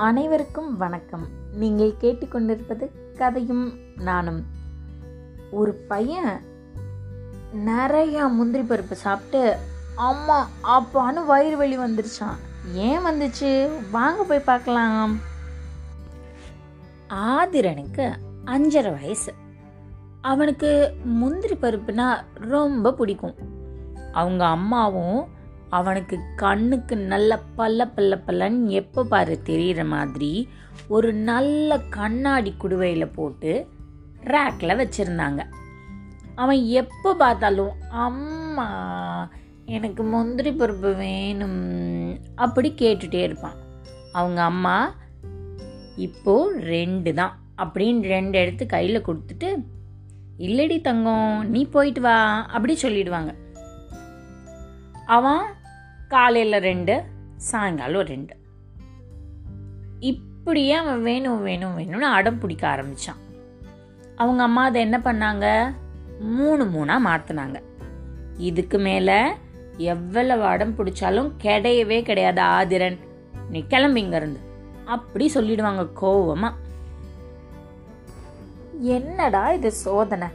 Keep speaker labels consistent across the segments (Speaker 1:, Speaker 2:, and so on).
Speaker 1: அனைவருக்கும் வணக்கம். நீங்கள் கேட்டுக்கொண்டிருப்பது கதையும் நானும். ஒரு பையன் நிறையா முந்திரி பருப்பு சாப்பிட்டு அம்மா அப்பான்னு வயிறு வலி வந்துருச்சான் ஏன் வந்துச்சு? வாங்க போய் பார்க்கலாம். ஆதிரனுக்கு அஞ்சரை வயசு. அவனுக்கு முந்திரி பருப்புனா ரொம்ப பிடிக்கும். அவங்க அம்மாவும் அவனுக்கு கண்ணுக்கு நல்ல பல்ல பல்ல பல்லன்னு எப்போ பாரு தெரிகிற மாதிரி ஒரு நல்ல கண்ணாடி குடுவையில் போட்டு ரேக்கில் வச்சுருந்தாங்க. அவன் எப்போ பார்த்தாலும் அம்மா எனக்கு முந்திரி பருப்பு வேணும் அப்படி கேட்டுட்டே இருப்பான். அவங்க அம்மா இப்போது ரெண்டு தான் அப்படின்னு ரெண்டு எடுத்து கையில் கொடுத்துட்டு இல்லடி தங்கம் நீ போயிட்டு வா அப்படி சொல்லிடுவாங்க. அவன் காலையில் ரெண்டு சாயங்காலம் ரெண்டு. இப்படியே அவன் வேணும் வேணும் வேணும்னு அடம் பிடிக்க ஆரம்பித்தான் அவங்க அம்மா அதை என்ன பண்ணாங்க? மூணு மூணாக மாற்றினாங்க இதுக்கு மேலே எவ்வளவு அடம் பிடிச்சாலும் கிடையவே கிடையாது ஆதிரன். நீ கிளம்பிங்க இருந்து அப்படி சொல்லிடுவாங்க கோவமா. என்னடா இது சோதனை?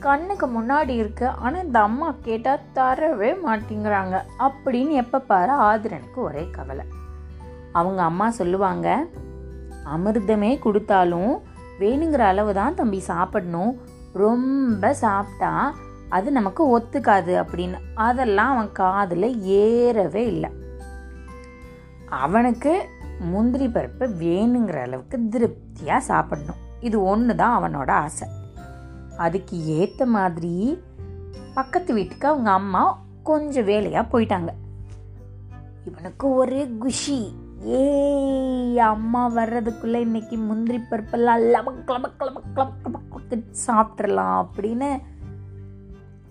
Speaker 1: கண்ணுக்கு முன்னாடி இருக்கு ஆனால் இந்த அம்மா கேட்டால் தரவே மாட்டேங்கிறாங்க. அப்படின்னு எப்போ பாரு ஆதிரனுக்கு ஒரே கவலை. அவங்க அம்மா சொல்லுவாங்க அமிர்தமே கொடுத்தாலும் வேணுங்கிற அளவு தான் தம்பி சாப்பிடணும். ரொம்ப சாப்பிட்டா அது நமக்கு ஒத்துக்காது அப்படின்னு. அதெல்லாம் அவன் காதில் ஏறவே இல்லை. அவனுக்கு முந்திரி பருப்பு வேணுங்கிற அளவுக்கு திருப்தியாக சாப்பிடணும். இது ஒன்று தான் அவனோட ஆசை. அதுக்கு ஏற்ற மாதிரி பக்கத்து வீட்டுக்கு அவங்க அம்மா கொஞ்சம் வேலையாக போயிட்டாங்க. இவனுக்கு ஒரே குஷி. ஏய் அம்மா வர்றதுக்குள்ளே இன்னைக்கு முந்திரி பருப்பெல்லாம் லமக் லமக் லமக் லமக் லமக் சாப்பிட்றலாம் அப்படின்னு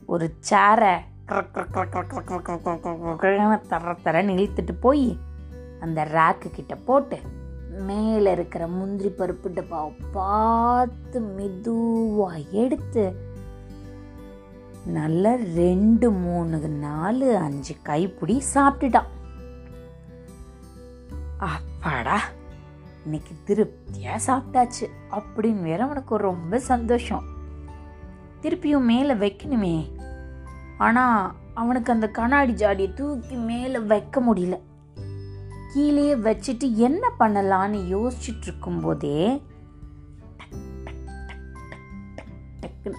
Speaker 1: ஒரு சேரை தர தர இழுத்துட்டு போய் அந்த ரேக்கு கிட்ட போட்டு மேலே இருக்கிற முந்திரி பருப்பு டப்பாவை பார்த்து மெதுவாக எடுத்து நல்லா ரெண்டு மூணு நாலு அஞ்சு கைப்பிடி சாப்பிட்டுட்டான். அப்பாடா இன்னைக்கு திருப்தியாக சாப்பிட்டாச்சு அப்படின்னு வேற அவனுக்கு ரொம்ப சந்தோஷம். திருப்பியும் மேலே வைக்கணுமே. ஆனால் அவனுக்கு அந்த கண்ணாடி ஜாடியை தூக்கி மேலே வைக்க முடியல. கீழே வச்சுட்டு என்ன பண்ணலான்னு யோசிச்சுட்டு இருக்கும்போதே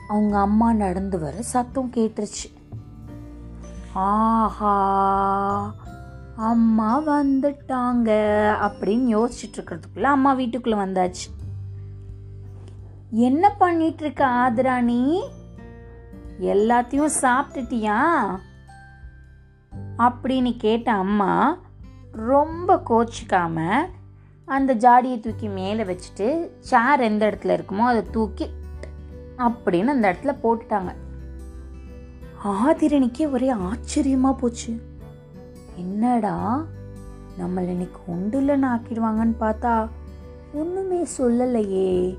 Speaker 1: அவங்க அம்மா நடந்து வர சத்தம் கேட்டுருச்சு. ஆஹா அம்மா வந்துட்டாங்க அப்படின்னு யோசிச்சுட்டு இருக்கிறதுக்குள்ள அம்மா வீட்டுக்குள்ள வந்தாச்சு. என்ன பண்ணிட்டு இருக்க ஆதிராணி? எல்லாத்தையும் சாப்பிட்டுட்டியா? அப்படின்னு கேட்ட அம்மா ரொம்ப கோச்சிக்காமல் அந்த ஜாடியை தூக்கி மேலே வச்சுட்டு சேர் எந்த இடத்துல இருக்குமோ அதை தூக்கி அப்படின்னு அந்த இடத்துல போட்டுட்டாங்க. ஆதிரனுக்கே ஒரே ஆச்சரியமாக போச்சு. என்னடா நம்மளை இன்னைக்கு ஒன்றுலன்னு ஆக்கிடுவாங்கன்னு பார்த்தா ஒன்றுமே சொல்லலையே.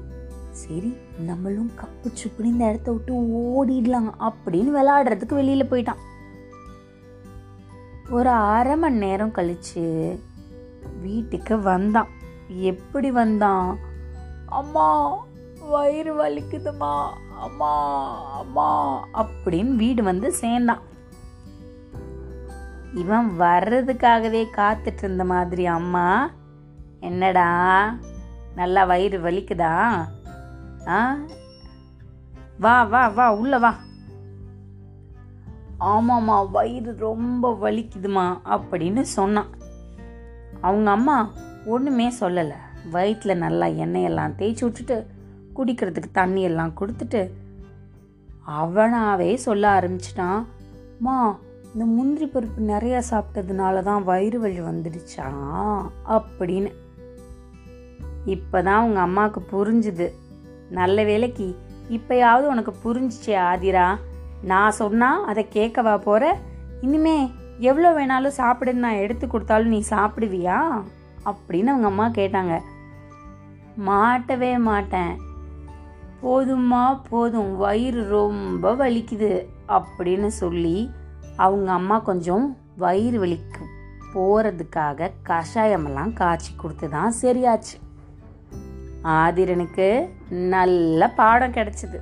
Speaker 1: சரி நம்மளும் கப்பு சுப்புன்னு இந்த இடத்த விட்டு ஓடிடலாம் அப்படின்னு விளாடுறதுக்கு வெளியில் போயிட்டான். ஒரு அரை மணி நேரம் கழித்து வீட்டுக்கு வந்தான். எப்படி வந்தான்? அம்மா வயிறு வலிக்குதுமா அம்மா அம்மா அப்படின்னு வீடு வந்து சேர்ந்தான். இவன் வர்றதுக்காகவே காத்துட்டு இருந்த மாதிரி அம்மா என்னடா நல்லா வயிறு வலிக்குதா? ஆ? வா வா வா உள்ள வா. ஆமாம்மா வயிறு ரொம்ப வலிக்குதுமா அப்படின்னு சொன்னான். அவங்க அம்மா ஒன்றுமே சொல்லலை. வயிற்றில் நல்லா எண்ணெயெல்லாம் தேய்ச்சி விட்டுட்டு குடிக்கிறதுக்கு தண்ணியெல்லாம் கொடுத்துட்டு அவனாவே சொல்ல ஆரம்பிச்சிட்டான். மா இந்த முந்திரி பருப்பு நிறையா சாப்பிட்டதுனால தான் வயிறு வலி வந்துடுச்சா? அப்படின்னு. இப்போதான் உங்கள் அம்மாவுக்கு புரிஞ்சுது. நல்ல வேலைக்கு இப்போயாவது உனக்கு புரிஞ்சிச்சே ஆதிரா? நான் சொன்னால் அதை கேட்கவா போகிற இனிமே எவ்வளோ வேணாலும் சாப்பிடுன்னு நான் எடுத்து கொடுத்தாலும் நீ சாப்பிடுவியா? அப்படின்னு அவங்க அம்மா கேட்டாங்க. மாட்டவே மாட்டேன். போதும்மா போதும். வயிறு ரொம்ப வலிக்குது அப்படின்னு சொல்லி அவங்க அம்மா கொஞ்சம் வயிறு வலிக்கு
Speaker 2: போகிறதுக்காக கஷாயமெல்லாம் காய்ச்சி கொடுத்து தான் சரியாச்சு. ஆதிரனுக்கு நல்ல பாடம் கிடச்சிது.